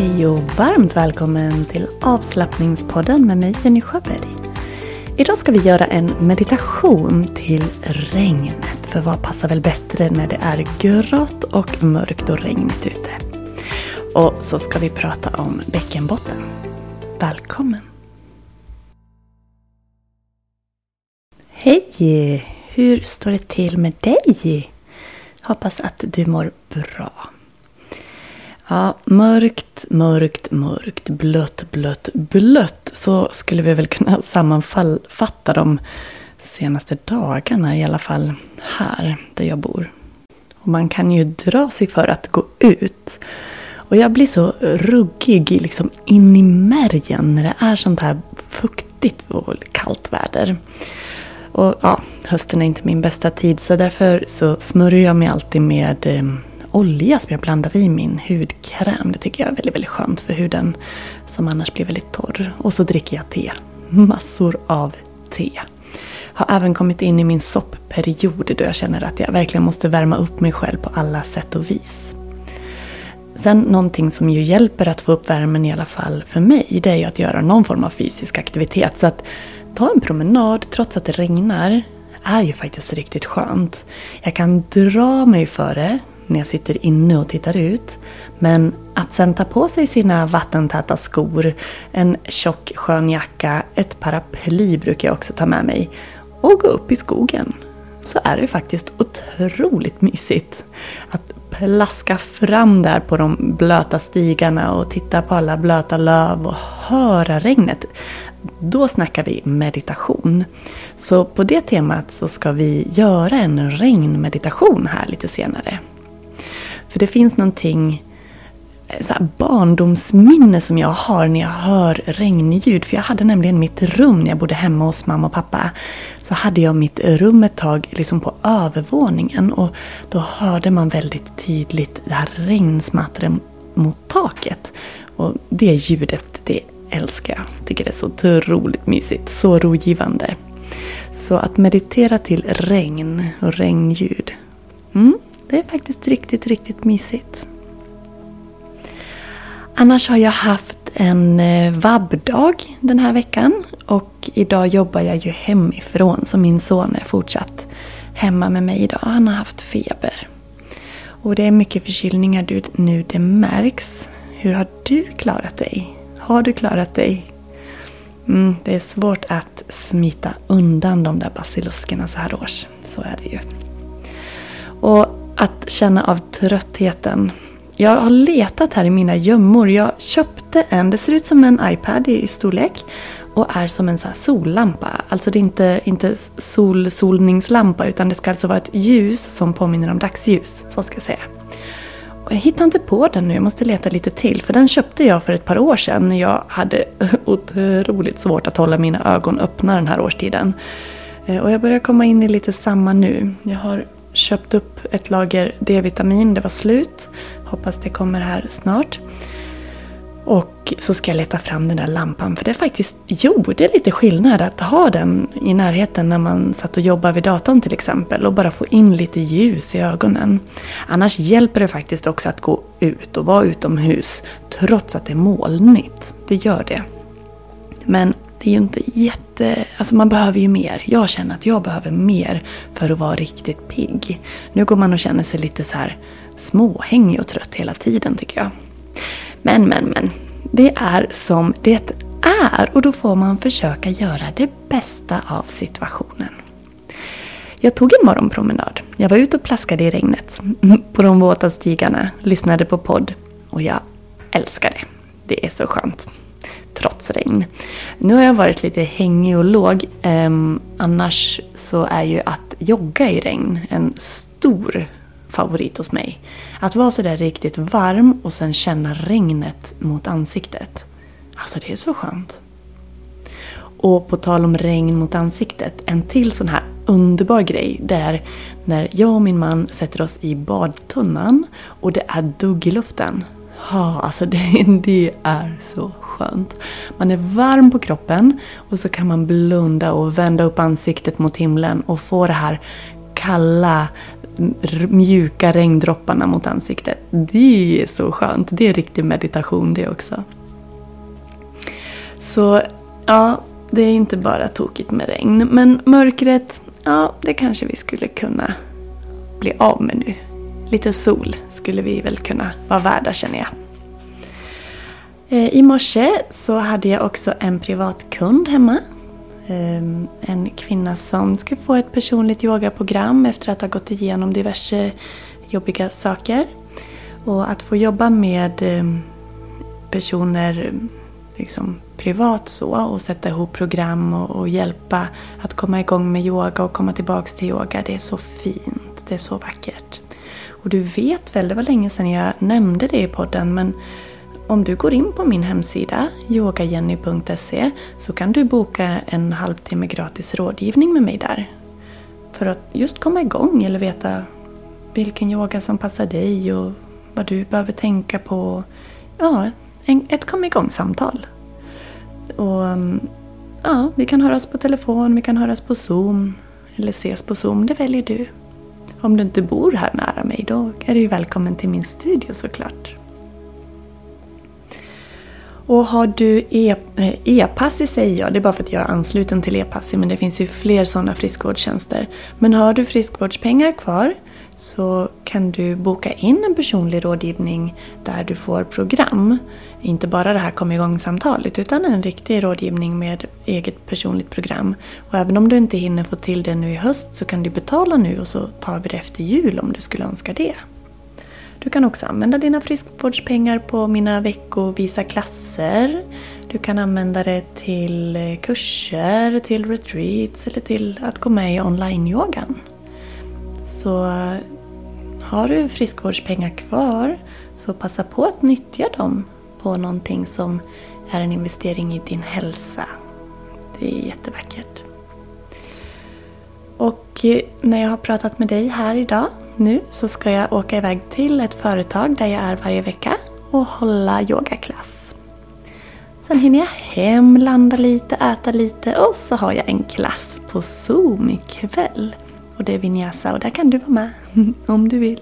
Hej och varmt välkommen till avslappningspodden med mig Jenny Sjöberg. Idag ska vi göra en meditation till regnet. För vad passar väl bättre när det är grått och mörkt och regnigt ute? Och så ska vi prata om bäckenbotten. Välkommen! Hej! Hur står det till med dig? Hoppas att du mår bra. Ja, mörkt, mörkt, mörkt, blött, blött, blött. Så skulle vi väl kunna sammanfatta de senaste dagarna, i alla fall här där jag bor. Och man kan ju dra sig för att gå ut. Och jag blir så ruggig liksom in i märgen när det är sånt här fuktigt och kallt väder. Och ja, hösten är inte min bästa tid så därför så smörjer jag mig alltid med eh, olja som jag blandar i min hudkräm. Det tycker jag är väldigt, väldigt skönt för huden som annars blir väldigt torr. Och så dricker jag te. Massor av te. Har även kommit in i min soppperiod då jag känner att jag verkligen måste värma upp mig själv på alla sätt och vis. Sen någonting som ju hjälper att få upp värmen i alla fall för mig, det är ju att göra någon form av fysisk aktivitet. Så att ta en promenad trots att det regnar är ju faktiskt riktigt skönt. Jag kan dra mig för det när jag sitter inne och tittar ut. Men att sen ta på sig sina vattentäta skor, en tjock skön jacka, ett paraply brukar jag också ta med mig och gå upp i skogen. Så är det faktiskt otroligt mysigt att plaska fram där på de blöta stigarna och titta på alla blöta löv och höra regnet. Då snackar vi meditation. Så på det temat så ska vi göra en regnmeditation här lite senare. För det finns någonting eh, så barndomsminne som jag har när jag hör regnljud. För jag hade nämligen mitt rum när jag bodde hemma hos mamma och pappa. Så hade jag mitt rum ett tag liksom på övervåningen. Och då hörde man väldigt tydligt det här regnsmattret mot taket. Och det ljudet, det älskar jag. Tycker det är så otroligt mysigt. Så rogivande. Så att meditera till regn och regnljud. Mm, det är faktiskt riktigt, riktigt mysigt. Annars har jag haft en eh, vabbdag den här veckan. Och idag jobbar jag ju hemifrån så min son är fortsatt hemma med mig idag. Han har haft feber. Och det är mycket förkylningar nu, det märks. Hur har du klarat dig? Har du klarat dig? Mm, det är svårt att smita undan de där basiluskerna så här års. Så är det ju. Och att känna av tröttheten. Jag har letat här i mina gömmor. Jag köpte en, det ser ut som en iPad i storlek. Och är som en så sollampa. Alltså det är inte, inte solsolningslampa utan det ska alltså vara ett ljus som påminner om dagsljus. Så ska jag säga. Och jag hittar inte på den nu, jag måste leta lite till. För den köpte jag för ett par år sedan när jag hade otroligt svårt att hålla mina ögon öppna den här årstiden. Eh, och jag börjar komma in i lite samma nu. Jag har köpt upp ett lager D-vitamin, det var slut. Hoppas det kommer här snart. Och så ska jag leta fram den där lampan för det faktiskt gjorde lite skillnad att ha den i närheten när man satt och jobbade vid datorn till exempel och bara få in lite ljus i ögonen. Annars hjälper det faktiskt också att gå ut och vara utomhus trots att det är molnigt. Det gör det. Men det är ju inte jätte... Alltså man behöver ju mer. Jag känner att jag behöver mer för att vara riktigt pigg. Nu går man och känner sig lite så här småhängig och trött hela tiden tycker jag. Men, men, men. Det är som det är och då får man försöka göra det bästa av situationen. Jag tog en morgonpromenad. Jag var ute och plaskade i regnet på de våta stigarna, lyssnade på podd och jag älskar det. Det är så skönt trots regn. Nu har jag varit lite hängig och låg. Um, annars så är ju att jogga i regn en stor favorit hos mig. Att vara sådär riktigt varm och sen känna regnet mot ansiktet. Alltså det är så skönt. Och på tal om regn mot ansiktet, en till sån här underbar grej det är när jag och min man sätter oss i badtunnan och det är dugg i luften. Ja, alltså det, det är så skönt. Man är varm på kroppen och så kan man blunda och vända upp ansiktet mot himlen och få det här kalla mjuka regndropparna mot ansiktet. Det är så skönt. Det är riktig meditation det också. Så ja, det är inte bara tokigt med regn. Men mörkret, ja det kanske vi skulle kunna bli av med nu. Lite sol skulle vi väl kunna vara värda känner jag. Eh, I morse så hade jag också en privatkund hemma. Eh, en kvinna som ska få ett personligt yogaprogram efter att ha gått igenom diverse jobbiga saker. Och att få jobba med eh, personer liksom privat så och sätta ihop program och, och, hjälpa att komma igång med yoga och komma tillbaks till yoga. Det är så fint, det är så vackert. Och du vet väl, det var länge sedan jag nämnde det i podden men om du går in på min hemsida yogajenny.se så kan du boka en halvtimme gratis rådgivning med mig där. För att just komma igång eller veta vilken yoga som passar dig och vad du behöver tänka på. Ja, ett kom igång-samtal. Och mm, ja, vi kan höras på telefon, vi kan höras på Zoom eller ses på Zoom, det väljer du. Om du inte bor här nära mig då är du välkommen till min studio såklart. Och har du e- eh, e-pass, e säger jag, det är bara för att jag är ansluten till e-passi men det finns ju fler sådana friskvårdstjänster. Men har du friskvårdspengar kvar så kan du boka in en personlig rådgivning där du får program. Inte bara det här kom igång-samtalet utan en riktig rådgivning med eget personligt program. Och även om du inte hinner få till det nu i höst så kan du betala nu och så tar vi det efter jul om du skulle önska det. Du kan också använda dina friskvårdspengar på mina veckovisa klasser. Du kan använda det till eh, kurser, till retreats eller till att gå med i online-yogan. Så eh, har du friskvårdspengar kvar så passa på att nyttja dem på någonting som är en investering i din hälsa. Det är jättevackert. Och eh, när jag har pratat med dig här idag nu så ska jag åka iväg till ett företag där jag är varje vecka och hålla yogaklass. Sen hinner jag hem, landa lite, äta lite och så har jag en klass på Zoom ikväll. Och det är Vinyasa och där kan du vara med om du vill.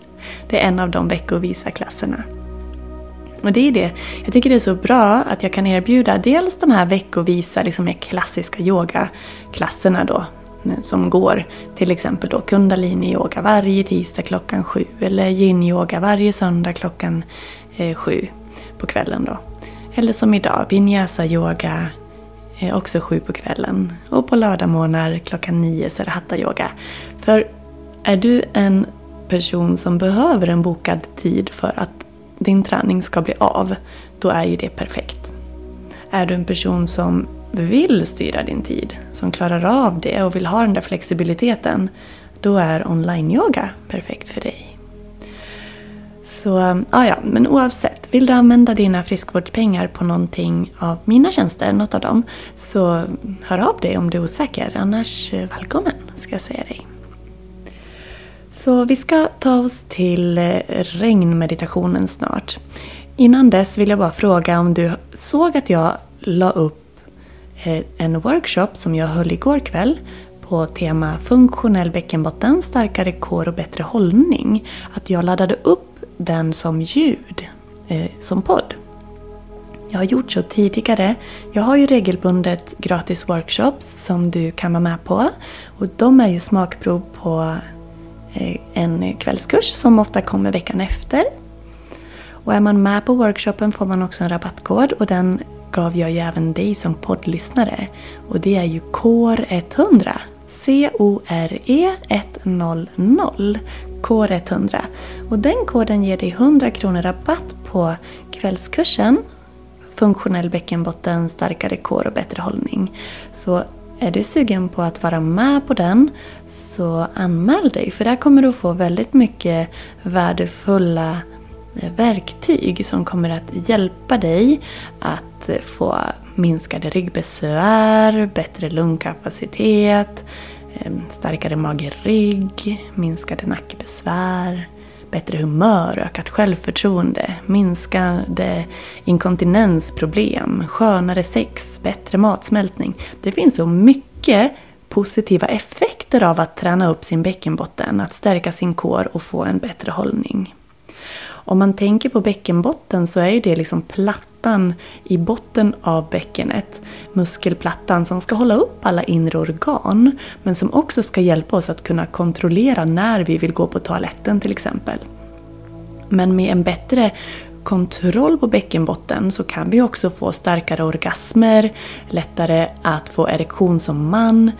Det är en av de veckovisa klasserna. Och det är det. Jag tycker det är så bra att jag kan erbjuda dels de här veckovisa, liksom mer klassiska yogaklasserna då som går till exempel då kundalini-yoga varje tisdag klockan sju eller yin-yoga varje söndag klockan eh, sju på kvällen då. Eller som idag, vinyasa-yoga eh, också sju på kvällen. Och på lördagmorgnar klockan nio så är det hatta-yoga. För är du en person som behöver en bokad tid för att din träning ska bli av, då är ju det perfekt. Är du en person som vill styra din tid, som klarar av det och vill ha den där flexibiliteten, då är online-yoga perfekt för dig. Så ja, ja, men oavsett. Vill du använda dina friskvårdspengar på någonting av mina tjänster, något av dem, så hör av dig om du är osäker. Annars eh, välkommen, ska jag säga dig. Så vi ska ta oss till eh, regnmeditationen snart. Innan dess vill jag bara fråga om du såg att jag la upp eh, en workshop som jag höll igår kväll på tema funktionell bäckenbotten, starkare kår och bättre hållning. Att jag laddade upp den som ljud, eh, som podd. Jag har gjort så tidigare. Jag har ju regelbundet gratis workshops som du kan vara med på. Och de är ju smakprov på Eh, en kvällskurs som ofta kommer veckan efter. Och är man med på workshopen får man också en rabattkod och den gav jag ju även dig som poddlyssnare. Och det är ju KOR100. C-O-R-E 100. KOR100. Och den koden ger dig 100 kronor rabatt på kvällskursen Funktionell bäckenbotten, starkare kår och bättre hållning. Så är du sugen på att vara med på den så anmäl dig för där kommer du få väldigt mycket värdefulla eh, verktyg som kommer att hjälpa dig att eh, få minskade ryggbesvär, bättre lungkapacitet, eh, starkare mage-rygg, minskade nackbesvär, bättre humör, ökat självförtroende, minskade inkontinensproblem, skönare sex, bättre matsmältning. Det finns så mycket positiva effekter av att träna upp sin bäckenbotten, att stärka sin kår och få en bättre hållning. Om man tänker på bäckenbotten så är ju det liksom platt plattan i botten av bäckenet. Muskelplattan som ska hålla upp alla inre organ men som också ska hjälpa oss att kunna kontrollera när vi vill gå på toaletten till exempel. Men med en bättre kontroll på bäckenbotten så kan vi också få starkare orgasmer, lättare att få erektion som man.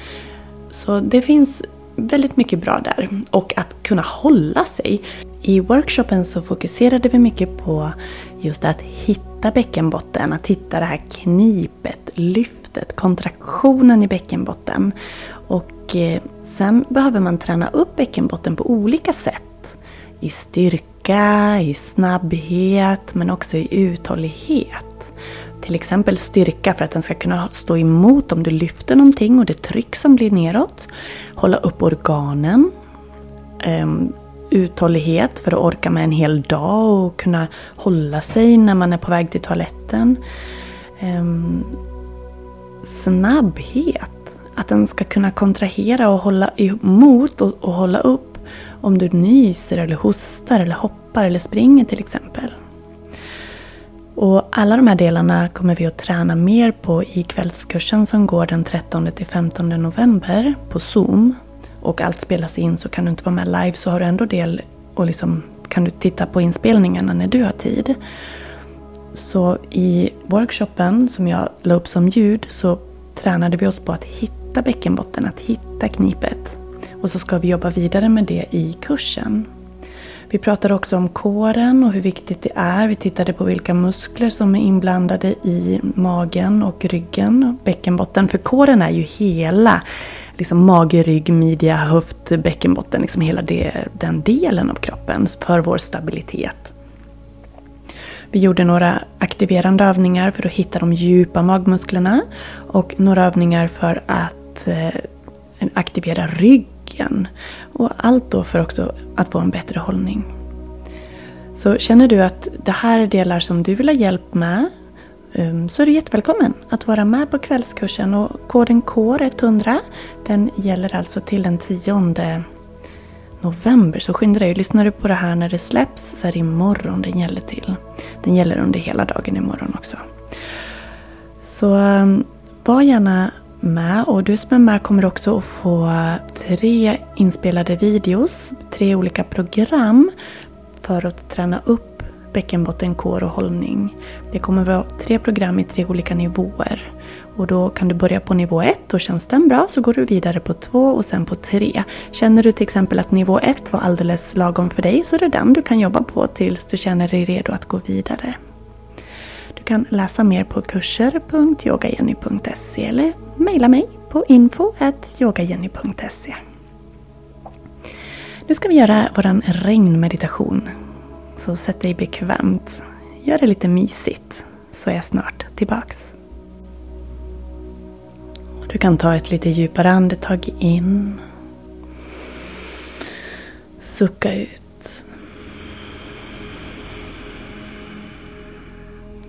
Så det finns väldigt mycket bra där. Och att kunna hålla sig. I workshopen så fokuserade vi mycket på just att hitta bäckenbotten, att hitta det här knipet, lyftet, kontraktionen i bäckenbotten. Och eh, sen behöver man träna upp bäckenbotten på olika sätt. I styrka, i snabbhet men också i uthållighet. Till exempel styrka för att den ska kunna stå emot om du lyfter någonting och det tryck som blir neråt. Hålla upp organen. Ehm, Uthållighet för att orka med en hel dag och kunna hålla sig när man är på väg till toaletten. Ehm, snabbhet. Att den ska kunna kontrahera och hålla emot och, och hålla upp om du nyser eller hostar eller hoppar eller springer till exempel. Och alla de här delarna kommer vi att träna mer på i kvällskursen som går den 13 15 november på Zoom. Och allt spelas in så kan du inte vara med live så har du ändå del och liksom kan du titta på inspelningarna när du har tid. Så i workshopen som jag la upp som ljud så tränade vi oss på att hitta bäckenbotten, att hitta knipet. Och så ska vi jobba vidare med det i kursen. Vi pratade också om kåren och hur viktigt det är. Vi tittade på vilka muskler som är inblandade i magen och ryggen, bäckenbotten. För kåren är ju hela liksom mage, rygg, midja, höft, bäckenbotten. Liksom hela det, den delen av kroppen för vår stabilitet. Vi gjorde några aktiverande övningar för att hitta de djupa magmusklerna och några övningar för att eh, aktivera ryggen. Och allt då för också att få en bättre hållning. Så känner du att det här är delar som du vill ha hjälp med Ehm, så är du jättevälkommen att vara med på kvällskursen. Och koden KOR100 den gäller alltså till den 10 november. Så skynda dig. Lyssnar du på det här när det släpps så är det imorgon den gäller till. Den gäller under hela dagen imorgon också. Så ehm, var gärna med och du som är med kommer också att få tre inspelade videos, tre olika program för att träna upp bäckenbotten, kår och hållning. Det kommer vara tre program i tre olika nivåer. Och då kan du börja på nivå ett och känns den bra så går du vidare på två och sen på tre. Känner du till exempel att nivå ett var alldeles lagom för dig så är det den du kan jobba på tills du känner dig redo att gå vidare. Du kan läsa mer på kurser.yogajenny.se eller mejla mig på info.yogajenny.se Nu ska vi göra vår regnmeditation. Så sätt dig bekvämt. Gör det lite mysigt så är jag snart tillbaks. Du kan ta ett lite djupare andetag in. Sucka ut.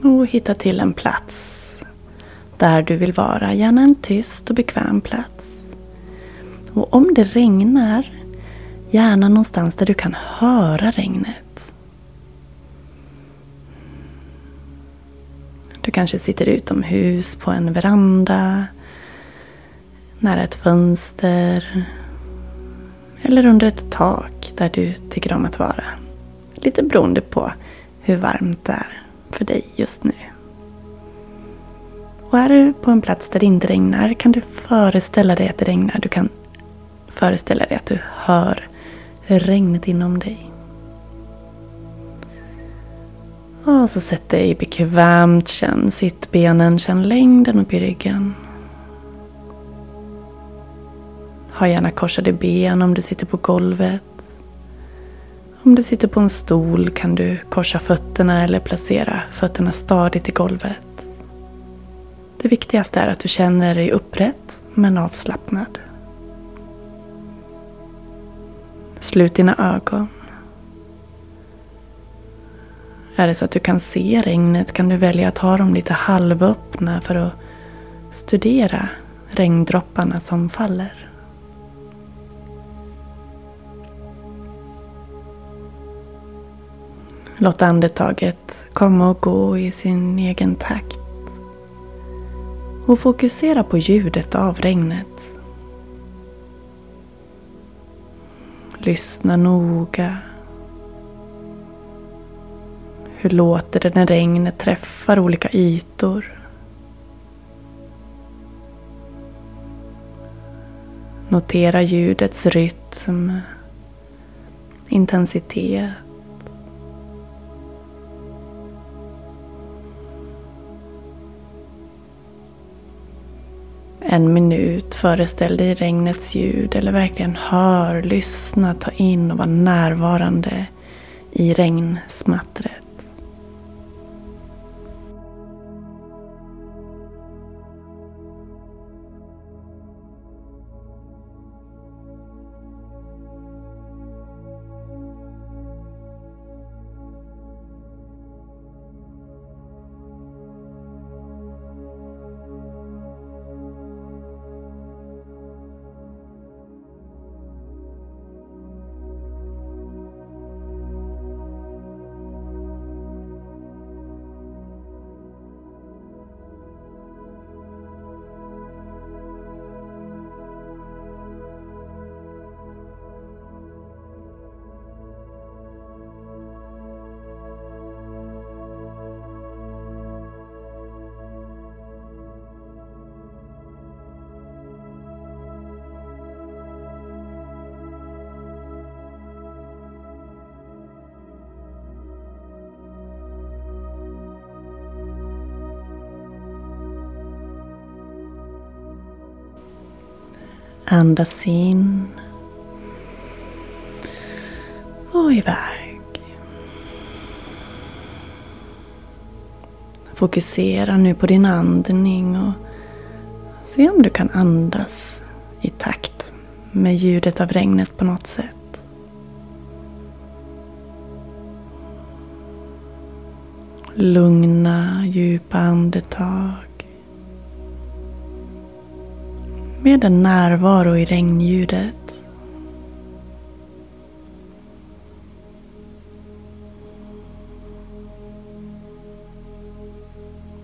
Och hitta till en plats där du vill vara. Gärna en tyst och bekväm plats. Och om det regnar, gärna någonstans där du kan höra regnet. Kanske sitter utomhus på en veranda, nära ett fönster eller under ett tak där du tycker om att vara. Lite beroende på hur varmt det är för dig just nu. Och är du på en plats där det inte regnar kan du föreställa dig att det regnar. Du kan föreställa dig att du hör regnet inom dig. Och så sätt dig bekvämt, känn sittbenen, känn längden upp i ryggen. Ha gärna korsade ben om du sitter på golvet. Om du sitter på en stol kan du korsa fötterna eller placera fötterna stadigt i golvet. Det viktigaste är att du känner dig upprätt men avslappnad. Slut dina ögon. Är det så att du kan se regnet kan du välja att ha dem lite halvöppna för att studera regndropparna som faller. Låt andetaget komma och gå i sin egen takt. Och fokusera på ljudet av regnet. Lyssna noga. Hur låter det när regnet träffar olika ytor? Notera ljudets rytm, intensitet. En minut föreställ dig regnets ljud eller verkligen hör, lyssna, ta in och var närvarande i regnsmattret. Andas in och iväg. Fokusera nu på din andning och se om du kan andas i takt med ljudet av regnet på något sätt. Lugna, djupa andetag. Med en närvaro i regnljudet.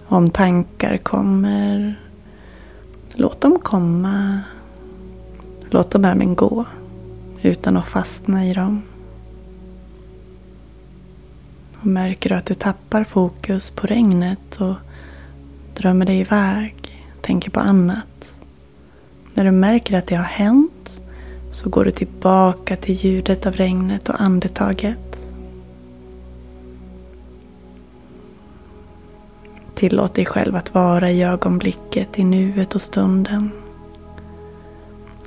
Om tankar kommer, låt dem komma. Låt dem även gå utan att fastna i dem. Och märker du att du tappar fokus på regnet och drömmer dig iväg, tänker på annat. När du märker att det har hänt så går du tillbaka till ljudet av regnet och andetaget. Tillåt dig själv att vara i ögonblicket, i nuet och stunden.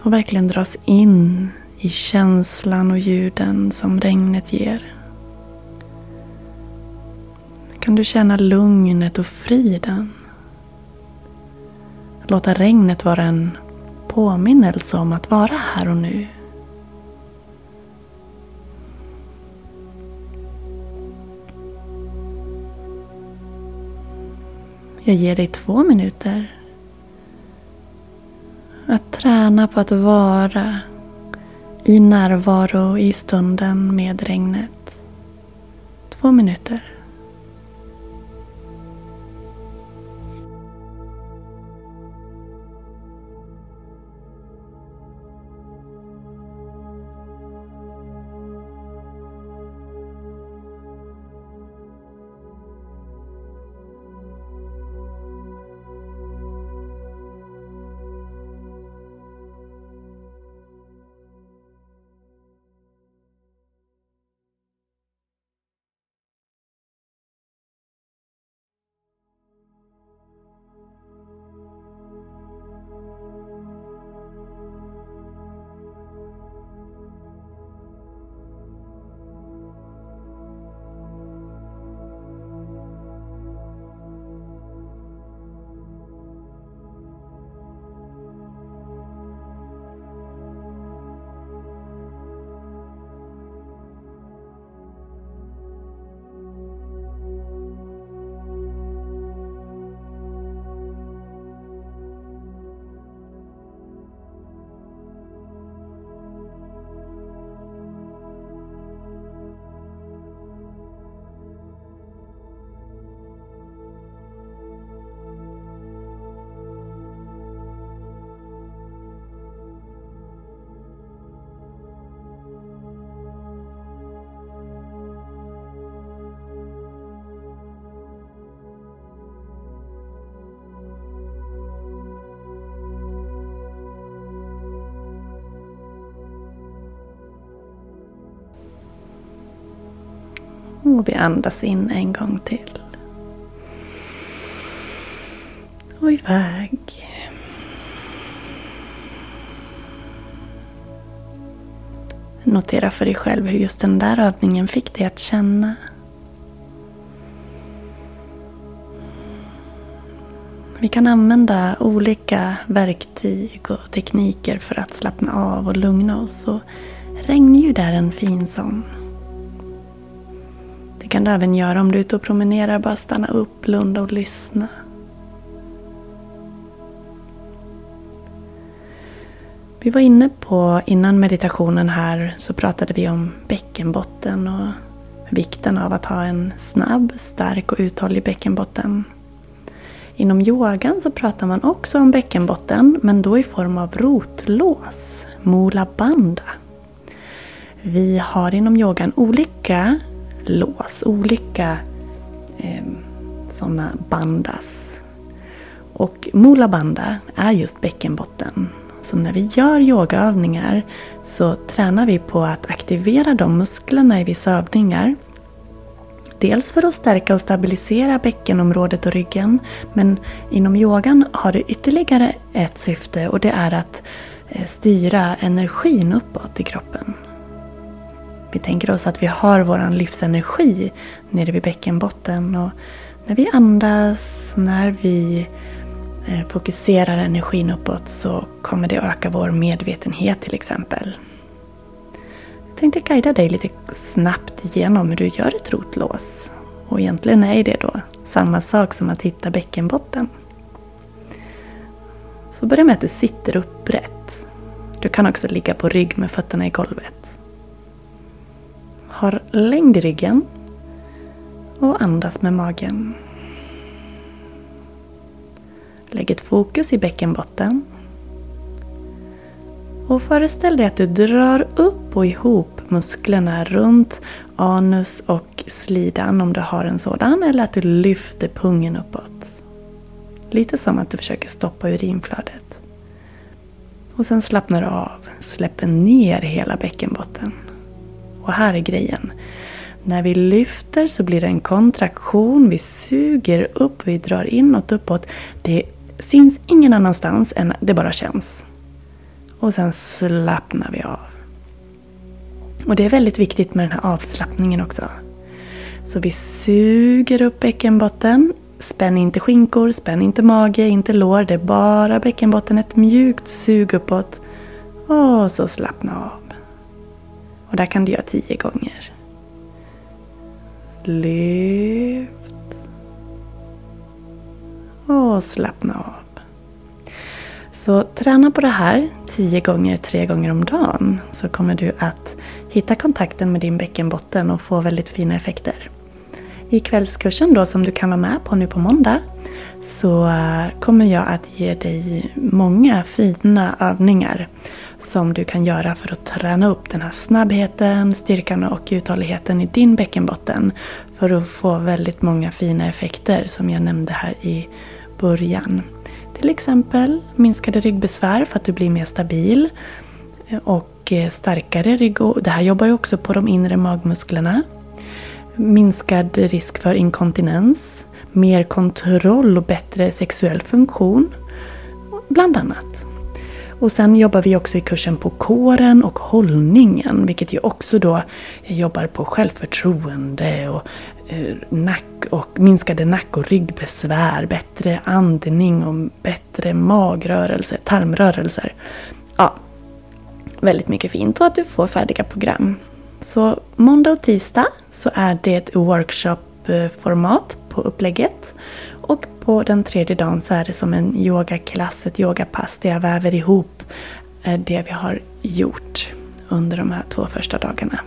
Och verkligen dras in i känslan och ljuden som regnet ger. Kan du känna lugnet och friden? Låta regnet vara en påminnelse om att vara här och nu. Jag ger dig två minuter att träna på att vara i närvaro i stunden med regnet. Två minuter. Och vi andas in en gång till. Och iväg. Notera för dig själv hur just den där övningen fick dig att känna. Vi kan använda olika verktyg och tekniker för att slappna av och lugna oss. Och regnljud är en fin sån. Det kan du även göra om du är ute och promenerar. Bara stanna upp, blunda och lyssna. Vi var inne på, innan meditationen här, så pratade vi om bäckenbotten och vikten av att ha en snabb, stark och uthållig bäckenbotten. Inom yogan så pratar man också om bäckenbotten, men då i form av rotlås, mula banda. Vi har inom yogan olika lås, olika eh, sådana bandas. Och mula banda är just bäckenbotten. Så när vi gör yogaövningar så tränar vi på att aktivera de musklerna i vissa övningar. Dels för att stärka och stabilisera bäckenområdet och ryggen. Men inom yogan har det ytterligare ett syfte och det är att eh, styra energin uppåt i kroppen. Vi tänker oss att vi har vår livsenergi nere vid bäckenbotten. Och när vi andas, när vi eh, fokuserar energin uppåt så kommer det öka vår medvetenhet till exempel. Jag tänkte guida dig lite snabbt igenom hur du gör ett rotlås. Och egentligen är det då samma sak som att hitta bäckenbotten. Så börja med att du sitter upprätt. Du kan också ligga på rygg med fötterna i golvet. Har längd i ryggen och andas med magen. Lägg ett fokus i bäckenbotten. Och föreställ dig att du drar upp och ihop musklerna runt anus och slidan om du har en sådan. Eller att du lyfter pungen uppåt. Lite som att du försöker stoppa urinflödet. Och sen slappnar du av. Släpper ner hela bäckenbotten. Och här är grejen. När vi lyfter så blir det en kontraktion. Vi suger upp, vi drar inåt, uppåt. Det syns ingen annanstans än det bara känns. Och sen slappnar vi av. Och det är väldigt viktigt med den här avslappningen också. Så vi suger upp bäckenbotten. Spänn inte skinkor, spänn inte mage, inte lår. Det är bara bäckenbotten. Ett mjukt sug uppåt. Och så slappna av. Och där kan du göra tio gånger. Lyft. Och slappna av. Så träna på det här tio gånger, tre gånger om dagen. Så kommer du att hitta kontakten med din bäckenbotten och få väldigt fina effekter. I kvällskursen då som du kan vara med på nu på måndag så kommer jag att ge dig många fina övningar som du kan göra för att träna upp den här snabbheten, styrkan och uthålligheten i din bäckenbotten. För att få väldigt många fina effekter som jag nämnde här i början. Till exempel minskade ryggbesvär för att du blir mer stabil och eh, starkare rygg. Det här jobbar ju också på de inre magmusklerna. Minskad risk för inkontinens, mer kontroll och bättre sexuell funktion. Bland annat. Och sen jobbar vi också i kursen på kåren och hållningen, vilket ju också då jobbar på självförtroende och eh, nack och minskade nack och ryggbesvär, bättre andning och bättre magrörelser, tarmrörelser. Ja, väldigt mycket fint och att du får färdiga program. Så måndag och tisdag så är det ett workshopformat eh, på upplägget. Och på den tredje dagen så är det som en yogaklass, ett yogapass där jag väver ihop eh, det vi har gjort under de här två första dagarna.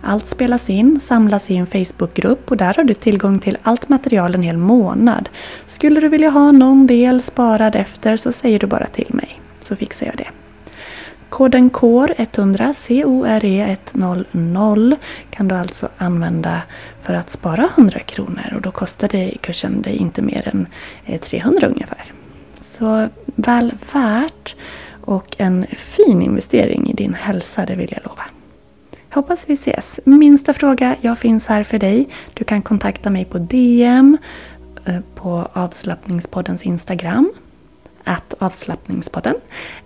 Allt spelas in, samlas i en Facebookgrupp och där har du tillgång till allt material en hel månad. Skulle du vilja ha någon del sparad efter så säger du bara till mig så fixar jag det. Koden CORE100, C-O-R-E 100 kan du alltså använda för att spara 100 kronor och då kostar det kursen dig inte mer än eh, 300 ungefär. Så väl värt och en fin investering i din hälsa, det vill jag lova. Hoppas vi ses. Minsta fråga, jag finns här för dig. Du kan kontakta mig på DM, eh, på avslappningspoddens Instagram, att avslappningspodden,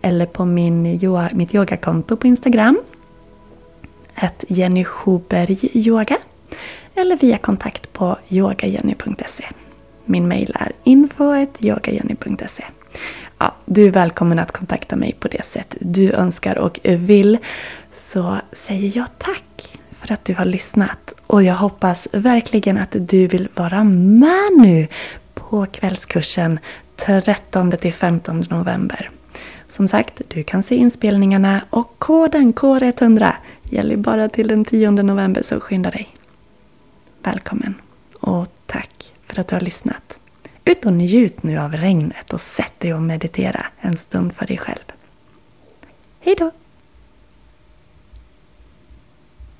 eller på min, mitt yogakonto på Instagram, att Jenny Schuberg Yoga, eller via kontakt på yogajenny.se. Min mejl är info.yogajenny.se. Ja, du är välkommen att kontakta mig på det sätt du önskar och vill. Så säger jag tack för att du har lyssnat. Och jag hoppas verkligen att du vill vara med nu på kvällskursen 13-15 november. Som sagt, du kan se inspelningarna och koden KR100 gäller bara till den 10 november så skynda dig. Välkommen och tack för att du har lyssnat. Ut och njut nu av regnet och sätt dig och meditera en stund för dig själv. Hejdå!